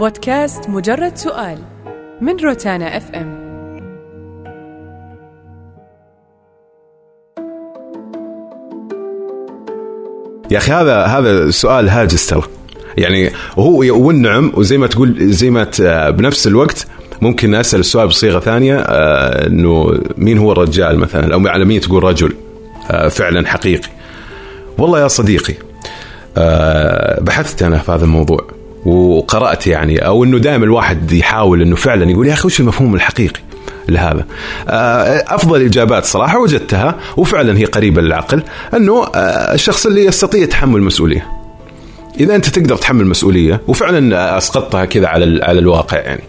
بودكاست مجرد سؤال من روتانا اف ام يا أخي هذا هذا سؤال هاجس ترى. يعني وهو والنعم وزي ما تقول زي ما بنفس الوقت ممكن أسأل السؤال بصيغة ثانية آه، إنه مين هو الرجال مثلا؟ أو على مين تقول رجل؟ آه، فعلا حقيقي. والله يا صديقي آه، بحثت أنا في هذا الموضوع. وقرأت يعني أو إنه دائما الواحد يحاول إنه فعلا يقول يا أخي وش المفهوم الحقيقي لهذا؟ آه، أفضل إجابات صراحة وجدتها وفعلا هي قريبة للعقل إنه آه، الشخص اللي يستطيع تحمل المسؤوليه إذا أنت تقدر تحمل مسؤولية وفعلا أسقطتها كذا على على الواقع يعني.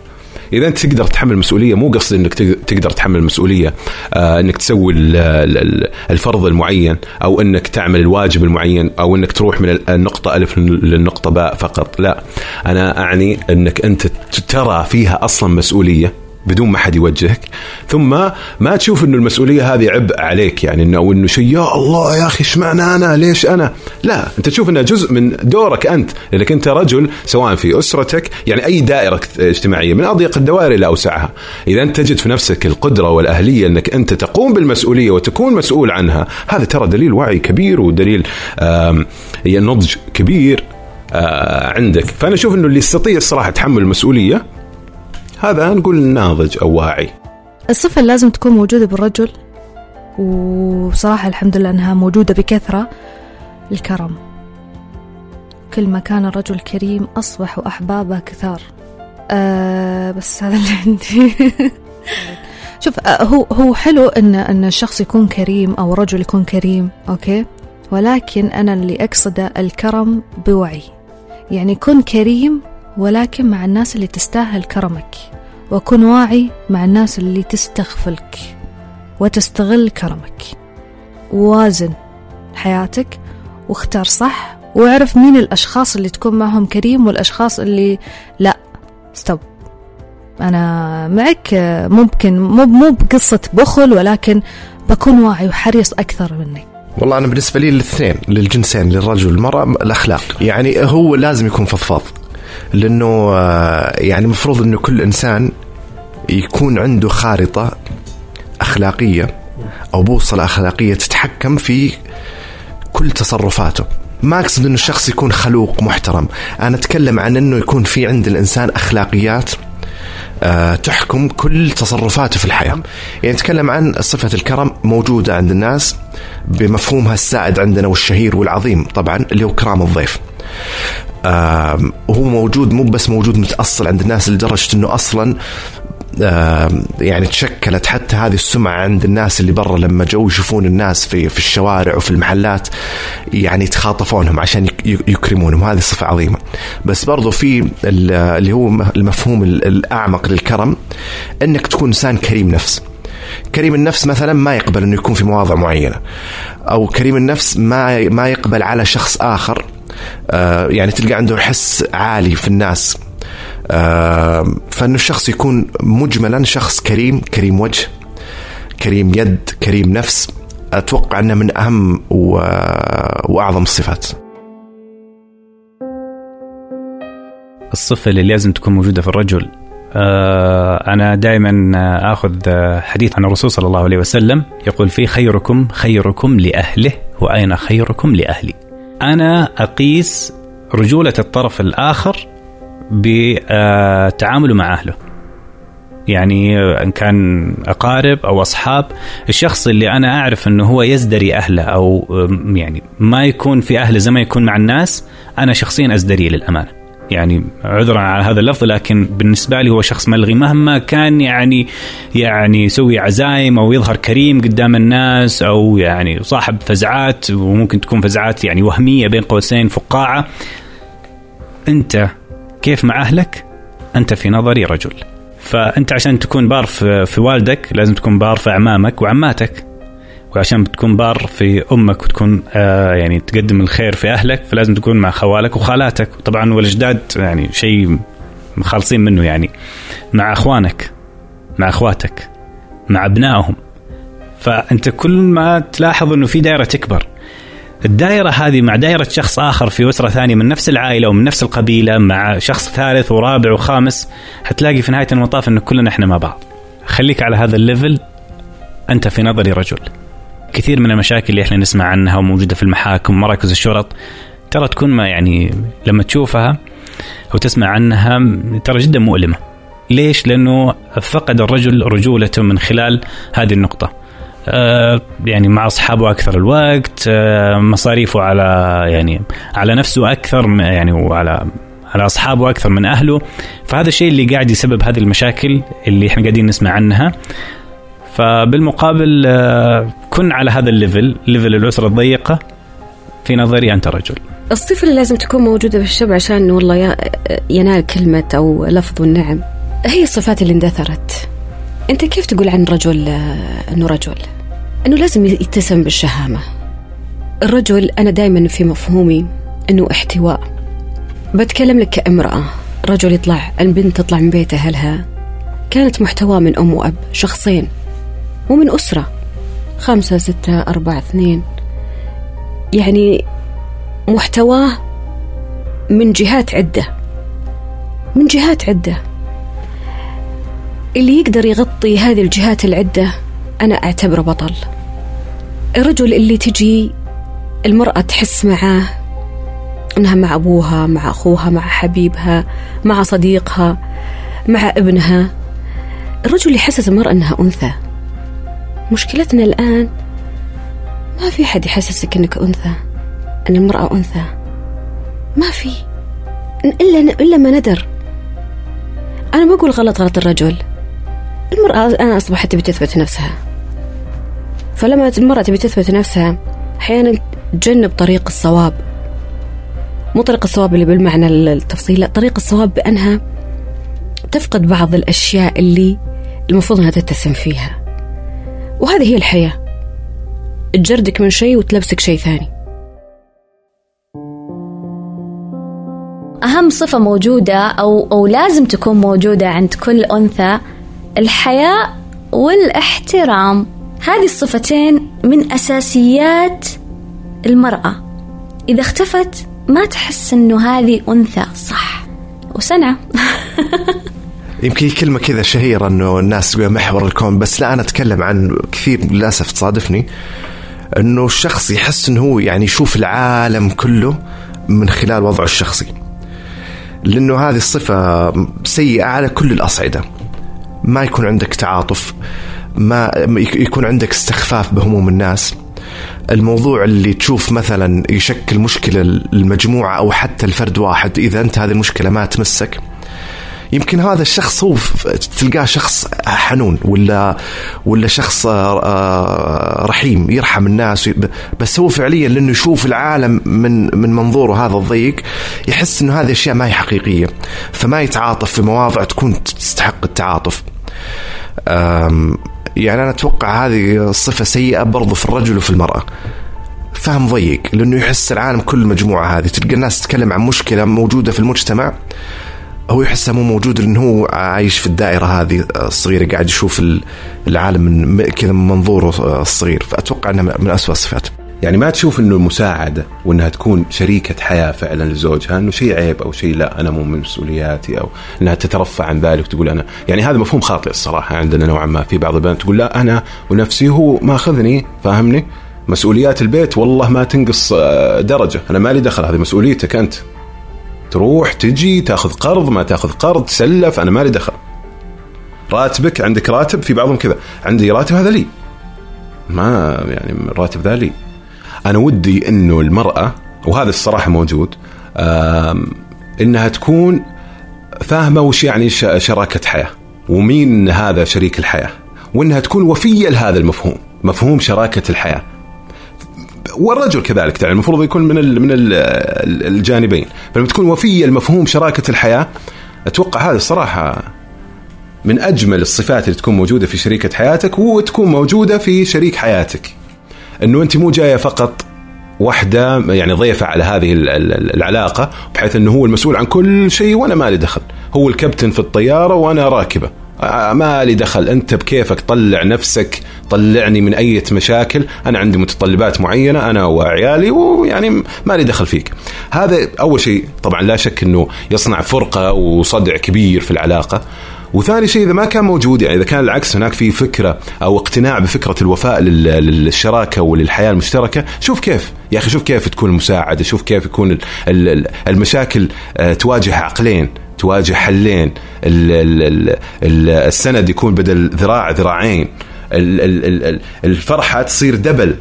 إذا أنت تقدر تحمل مسؤوليه مو قصدي إنك تق- تقدر تحمل مسؤوليه آه إنك تسوي ال- ال- الفرض المعين أو إنك تعمل الواجب المعين أو إنك تروح من ال- النقطة ألف للنقطة باء فقط. لا أنا أعني إنك أنت ترى فيها أصلا مسؤولية. بدون ما حد يوجهك. ثم ما تشوف إنه المسؤولية هذه عبء عليك يعني انه أو انه شيء يا الله يا أخي اشمعنى أنا؟ ليش أنا؟ لا أنت تشوف إنها جزء من دورك أنت. لانك انت رجل سواء في أسرتك يعني أي دائرة اجتماعية من أضيق الدوائر إلى أوسعها. إذا أنت تجد في نفسك القدرة والأهلية إنك أنت تقوم بالمسؤولية وتكون مسؤول عنها هذا ترى دليل وعي كبير ودليل نضج كبير آه، عندك. فأنا أشوف إنه اللي يستطيع الصراحة تحمل المسؤولية هذا نقول ناضج أو واعي. الصفة اللي لازم تكون موجودة بالرجل وصراحة الحمد لله أنها موجودة بكثرة الكرم. كل ما كان الرجل كريم أصبح وأحبابه كثار. أه بس هذا اللي عندي. شوف أه هو هو حلو إن إن الشخص يكون كريم أو الرجل يكون كريم أوكي؟ ولكن أنا اللي أقصده الكرم بوعي. يعني كن كريم ولكن مع الناس اللي تستاهل كرمك. وكن واعي مع الناس اللي تستغفلك وتستغل كرمك. وازن حياتك واختار صح واعرف مين الأشخاص اللي تكون معهم كريم والأشخاص اللي لا. ستوب أنا معك ممكن مو مو بقصة بخل ولكن بكون واعي وحريص أكثر منك. والله أنا بالنسبة لي الاثنين للجنسين للرجل والمرأة الأخلاق. يعني هو لازم يكون فضفاض. لأنه آه، يعني المفروض إنه كل إنسان يكون عنده خارطة أخلاقية أو بوصلة أخلاقية تتحكم في كل تصرفاته. ما أقصد إنه الشخص يكون خلوق محترم. أنا أتكلم عن إنه يكون في عند الإنسان أخلاقيات تحكم كل تصرفاته في الحياة. يعني نتكلم عن صفة الكرم موجودة عند الناس بمفهومها السائد عندنا والشهير والعظيم طبعا اللي هو كرام الضيف. وهو موجود مو بس موجود متأصل عند الناس لدرجة أنه أصلا يعني تشكلت حتى هذه السمعة عند الناس اللي برا لما جو يشوفون الناس في في الشوارع وفي المحلات يعني يتخاطفونهم عشان يك- يك- يكرمونهم. هذه صفة عظيمة. بس برضو في ال- اللي هو المفهوم ال- الأعمق للكرم أنك تكون إنسان كريم نفس. كريم النفس مثلا ما يقبل إنه يكون في مواضع معينة. أو كريم النفس ما ما يقبل على شخص آخر. آه، يعني تلقى عنده حس عالي في الناس. فإنه الشخص يكون مجملا شخص كريم كريم وجه كريم يد كريم نفس. أتوقع أنه من أهم. وأعظم الصفات. الصفة اللي لازم تكون موجودة في الرجل. آه، أنا دائما آخذ حديث عن الرسول صلى الله عليه وسلم. يقول فيه خيركم خيركم لأهله وأين خيركم لأهلي؟ أنا أقيس رجولة الطرف الآخر بتعامله مع أهله. يعني إن كان أقارب أو أصحاب الشخص اللي أنا أعرف إنه هو يزدري أهله أو يعني ما يكون في أهله زي ما يكون مع الناس أنا شخصيا ازدريه للأمانة. يعني عذرا على هذا اللفظ لكن بالنسبة لي هو شخص ملغي. مهما كان يعني يعني يسوي عزايم أو يظهر كريم قدام الناس أو يعني صاحب فزعات وممكن تكون فزعات يعني وهمية بين قوسين فقاعة أنت كيف مع أهلك؟ أنت في نظري رجل. فأنت عشان تكون بار في, والدك لازم تكون بار في اعمامك وعماتك. وعشان تكون بار في أمك وتكون آه يعني تقدم الخير في أهلك فلازم تكون مع خوالك وخالاتك. طبعا والأجداد يعني شيء مخلصين منه يعني. مع أخوانك مع أخواتك مع أبنائهم. فأنت كل ما تلاحظ إنه في دائره تكبر. الدائرة هذه مع دائرة شخص آخر في أسرة ثانية من نفس العائلة ومن نفس القبيلة مع شخص ثالث ورابع وخامس حتلاقي في نهاية المطاف أن كلنا إحنا مع بعض. خليك على هذا الليفل. أنت في نظري رجل. كثير من المشاكل اللي إحنا نسمع عنها وموجودة في المحاكم ومراكز الشرط ترى تكون ما يعني لما تشوفها وتسمع عنها ترى جدا مؤلمة. ليش؟ لأنه فقد الرجل رجولته من خلال هذه النقطة. يعني مع أصحابه أكثر الوقت آه، مصاريفه على يعني على نفسه أكثر يعني وعلى على أصحابه أكثر من أهله. فهذا الشيء اللي قاعد يسبب هذه المشاكل اللي إحنا قاعدين نسمع عنها. فبالمقابل آه، كن على هذا ال level level الأسرة الضيقة في نظري أنت رجل. الصفة اللي لازم تكون موجودة في الشاب عشان والله ينال كلمة أو لفظ والنعم هي الصفات اللي اندثرت. أنت كيف تقول عن رجل أنه رجل؟ أنه لازم يتسم بالشهامة. الرجل أنا دائما في مفهومي أنه احتواء. بتكلم لك كامرأة رجل يطلع البنت تطلع من بيت أهلها. كانت محتوى من أم وأب شخصين ومن أسرة. خمسة ستة أربعة اثنين. يعني محتواه من جهات عدة. من جهات عدة. اللي يقدر يغطي هذه الجهات العدة أنا أعتبره بطل. الرجل اللي تجي المرأة تحس معاه أنها مع أبوها مع أخوها مع حبيبها مع صديقها مع ابنها. الرجل يحسس المرأة أنها أنثى. مشكلتنا الآن ما في حد يحسسك أنك أنثى أن المرأة أنثى. ما في. إلا إلا ما ندر. أنا ما أقول غلط غلط الرجل. المرأة الآن أصبحت تبي تثبت نفسها. فلما المرأة تبي تثبت نفسها أحيانا تجنب طريق الصواب. مو طريق الصواب اللي بالمعنى التفصيل لا طريق الصواب بأنها تفقد بعض الأشياء اللي المفروض أنها تتسم فيها. وهذه هي الحياة. تجردك من شيء وتلبسك شيء ثاني. أهم صفة موجودة أو أو لازم تكون موجودة عند كل أنثى الحياء والاحترام. هذه الصفتين من أساسيات المرأة. إذا اختفت ما تحس إنه هذه أنثى صح. وسنة. يمكن كلمة كذا شهيرة إنه الناس تقول محور الكون بس لا أنا أتكلم عن كثير للأسف تصادفني. إنه الشخص يحس إنه هو يعني يشوف العالم كله من خلال وضعه الشخصي. لأنه هذه الصفة سيئة على كل الأصعدة. ما يكون عندك تعاطف ما يكون عندك استخفاف بهموم الناس. الموضوع اللي تشوف مثلا يشكل مشكلة المجموعة أو حتى الفرد واحد إذا أنت هذه المشكلة ما تمسك. يمكن هذا الشخص هو تلقاه شخص حنون ولا ولا شخص آه، رحيم يرحم الناس بس هو فعليا لأنه يشوف العالم من من منظوره هذا الضيق يحس إنه هذه أشياء ما هي حقيقية. فما يتعاطف في مواضع تكون تستحق التعاطف. يعني أنا أتوقع هذه صفة سيئة برضو في الرجل وفي المرأة. فهم ضيق لأنه يحس العالم كل المجموعه هذه. تلقى الناس تتكلم عن مشكلة موجودة في المجتمع هو يحسها مو موجود لأنه هو عايش في الدائرة هذه الصغيرة قاعد يشوف العالم من كذا من منظوره الصغير. فأتوقع إنها من اسوء الصفات. يعني ما تشوف إنه المساعده وإنها تكون شريكة حياة فعلا لزوجها إنه شيء عيب أو شيء لا أنا مو من مسؤولياتي أو إنها تترفع عن ذلك وتقول أنا. يعني هذا مفهوم خاطئ الصراحة عندنا نوعا ما في بعض البنات تقول لا أنا ونفسي هو ماخذني فاهمني؟ مسؤوليات البيت والله ما تنقص آه، درجة. أنا مالي دخل هذه مسؤوليتك أنت. تروح تجي تاخذ قرض ما تاخذ قرض تسلف أنا مالي دخل. راتبك عندك راتب في بعضهم كذا. عندي راتب هذا لي. ما يعني الراتب ذا لي. أنا ودي إنه المرأة وهذا الصراحة موجود إنها تكون فاهمة وش يعني شراكة حياة ومين هذا شريك الحياة وإنها تكون وفية لهذا المفهوم مفهوم شراكة الحياة. والرجل كذلك يعني المفروض يكون من ال من ال الجانبين فلما تكون وفية لمفهوم شراكة الحياة أتوقع هذا الصراحة من أجمل الصفات اللي تكون موجودة في شريكة حياتك وتكون موجودة في شريك حياتك. أنه أنت مو جاية فقط واحدة يعني ضيفة على هذه العلاقة بحيث أنه هو المسؤول عن كل شيء وأنا مالي دخل، هو الكابتن في الطيارة وأنا راكبة. آه، ما لي دخل. أنت بكيفك طلع نفسك طلعني من أي مشاكل. أنا عندي متطلبات معينة أنا وعيالي ويعني ما لي دخل فيك. هذا أول شيء. طبعا لا شك أنه يصنع فرقة وصدع كبير في العلاقة. وثاني شيء إذا ما كان موجود يعني إذا كان العكس هناك في فكرة أو اقتناع بفكرة الوفاء لل- للشراكة وللحياة المشتركة. شوف كيف يا أخي شوف كيف تكون المساعده شوف كيف يكون ال- ال- المشاكل آه، تواجه عقلين تواجه حلين ال- ال- ال- ال- السند يكون بدل ذراع ذراعين ال- ال- ال- ال- الفرحة تصير دبل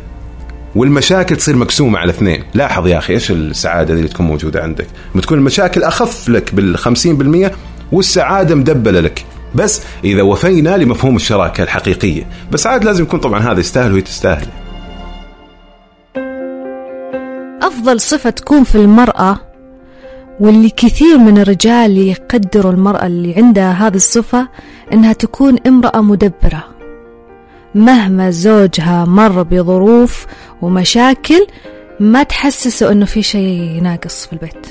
والمشاكل تصير مقسومة على اثنين. لاحظ يا أخي إيش السعادة اللي تكون موجودة عندك. لما تكون المشاكل أخف لك بال 50% والسعادة مدبلة لك. بس إذا وفينا لمفهوم الشراكة الحقيقية. بس عاد لازم يكون طبعا هذا يستاهل وهي تستاهل. أفضل صفة تكون في المرأة واللي كثير من الرجال يقدروا المرأة اللي عندها هذه الصفة إنها تكون امرأة مدبرة. مهما زوجها مر بظروف ومشاكل ما تحسسه إنه في شيء ناقص في البيت.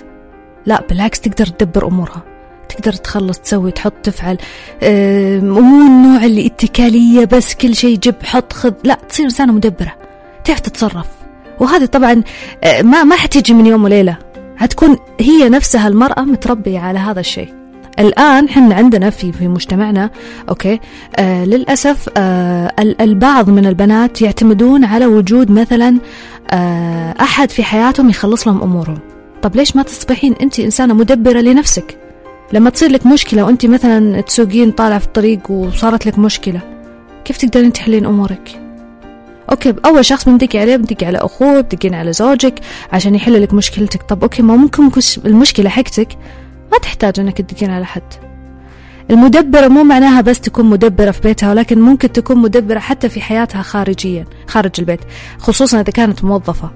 لا بالعكس تقدر تدبر أمورها. تقدر تخلص تسوي تحط تفعل. مو النوع اللي اتكالية بس كل شيء جب حط خذ. لا تصير إنسانة مدبرة. تعرف تتصرف. وهذه طبعا آه، ما ما حتيجي من يوم وليلة. حتكون هي نفسها المرأة متربية على هذا الشيء. الآن إحنا عندنا في في مجتمعنا أوكي آه للأسف آه ال- البعض من البنات يعتمدون على وجود مثلا آه أحد في حياتهم يخلص لهم أمورهم. طب ليش ما تصبحين أنت إنسانة مدبرة لنفسك؟ لما تصير لك مشكلة وأنت مثلا تسوقين طالعة في الطريق وصارت لك مشكلة كيف تقدرين تحلين أمورك؟ أوكي أول شخص بندقي عليه بندقي على أخوه بتدقين على زوجك عشان يحل لك مشكلتك. طب أوكي ما ممكن المشكلة حقتك ما تحتاج إنك تدقين على حد. المدبرة مو معناها بس تكون مدبرة في بيتها ولكن ممكن تكون مدبرة حتى في حياتها خارجيا خارج البيت خصوصا إذا كانت موظفة.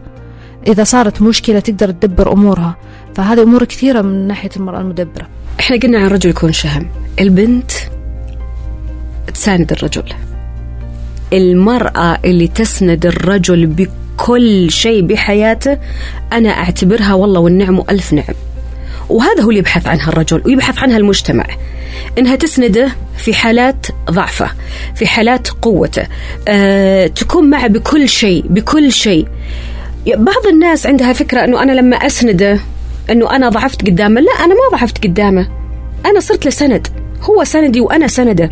إذا صارت مشكلة تقدر تدبر أمورها فهذه أمور كثيرة من ناحية المرأة المدبرة. إحنا قلنا عن الرجل يكون شهم. البنت تساند الرجل. المرأة اللي تسند الرجل بكل شيء بحياته أنا أعتبرها والله والنعم ألف نعم. وهذا هو اللي يبحث عنها الرجل ويبحث عنها المجتمع. إنها تسنده في حالات ضعفة في حالات قوته أه تكون معه بكل شيء بكل شيء. بعض الناس عندها فكرة إنه أنا لما أسنده إنه أنا ضعفت قدامه. لا أنا ما ضعفت قدامه. أنا صرت له سند. هو سندي وأنا سنده.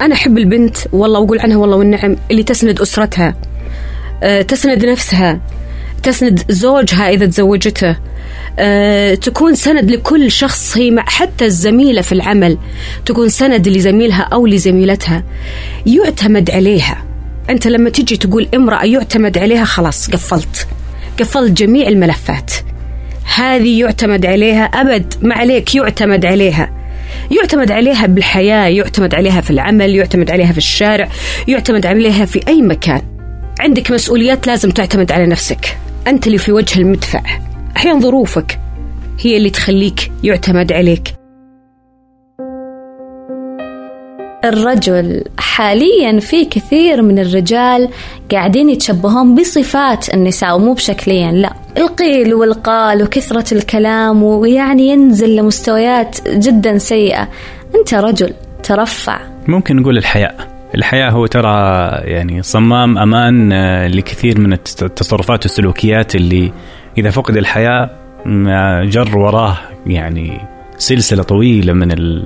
أنا أحب البنت والله وأقول عنها والله والنعم اللي تسند أسرتها أه تسند نفسها تسند زوجها إذا تزوجته أه تكون سند لكل شخص هي مع حتى الزميلة في العمل تكون سند لزميلها أو لزميلتها. يعتمد عليها. أنت لما تجي تقول امرأة يعتمد عليها خلاص قفلت. قفلت جميع الملفات. هذه يعتمد عليها أبد. ما عليك يعتمد عليها. يعتمد عليها بالحياة يعتمد عليها في العمل يعتمد عليها في الشارع يعتمد عليها في أي مكان. عندك مسؤوليات لازم تعتمد على نفسك. أنت اللي في وجه المدفع. أحيانا ظروفك هي اللي تخليك يعتمد عليك. الرجل. حاليا في كثير من الرجال قاعدين يتشبهون بصفات النساء ومو بشكليا لا. القيل والقال وكثرة الكلام ويعني ينزل لمستويات جدا سيئة. أنت رجل ترفع. ممكن نقول الحياء. الحياء هو ترى يعني صمام أمان آه، لكثير من التص- التصرفات والسلوكيات اللي إذا فقد الحياء ما جر وراه يعني سلسلة طويلة من ال...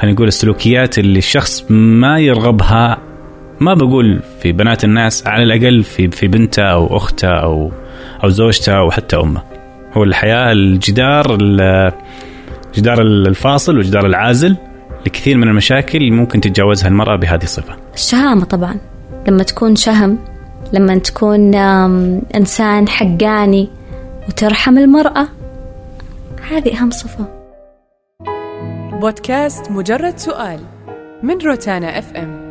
خلينا نقول السلوكيات اللي الشخص ما يرغبها ما بقول في بنات الناس على الأقل في في بنته أو أخته أو أو زوجته أو حتى أمه. هو الحياء الجدار ال- جدار الفاصل وجدار العازل لكثير من المشاكل اللي ممكن تتجاوزها المرأة بهذه الصفة. الشهامة طبعا. لما تكون شهم لما تكون آم، إنسان حقاني وترحم المرأة هذه أهم صفة. بودكاست مجرد سؤال من روتانا اف ام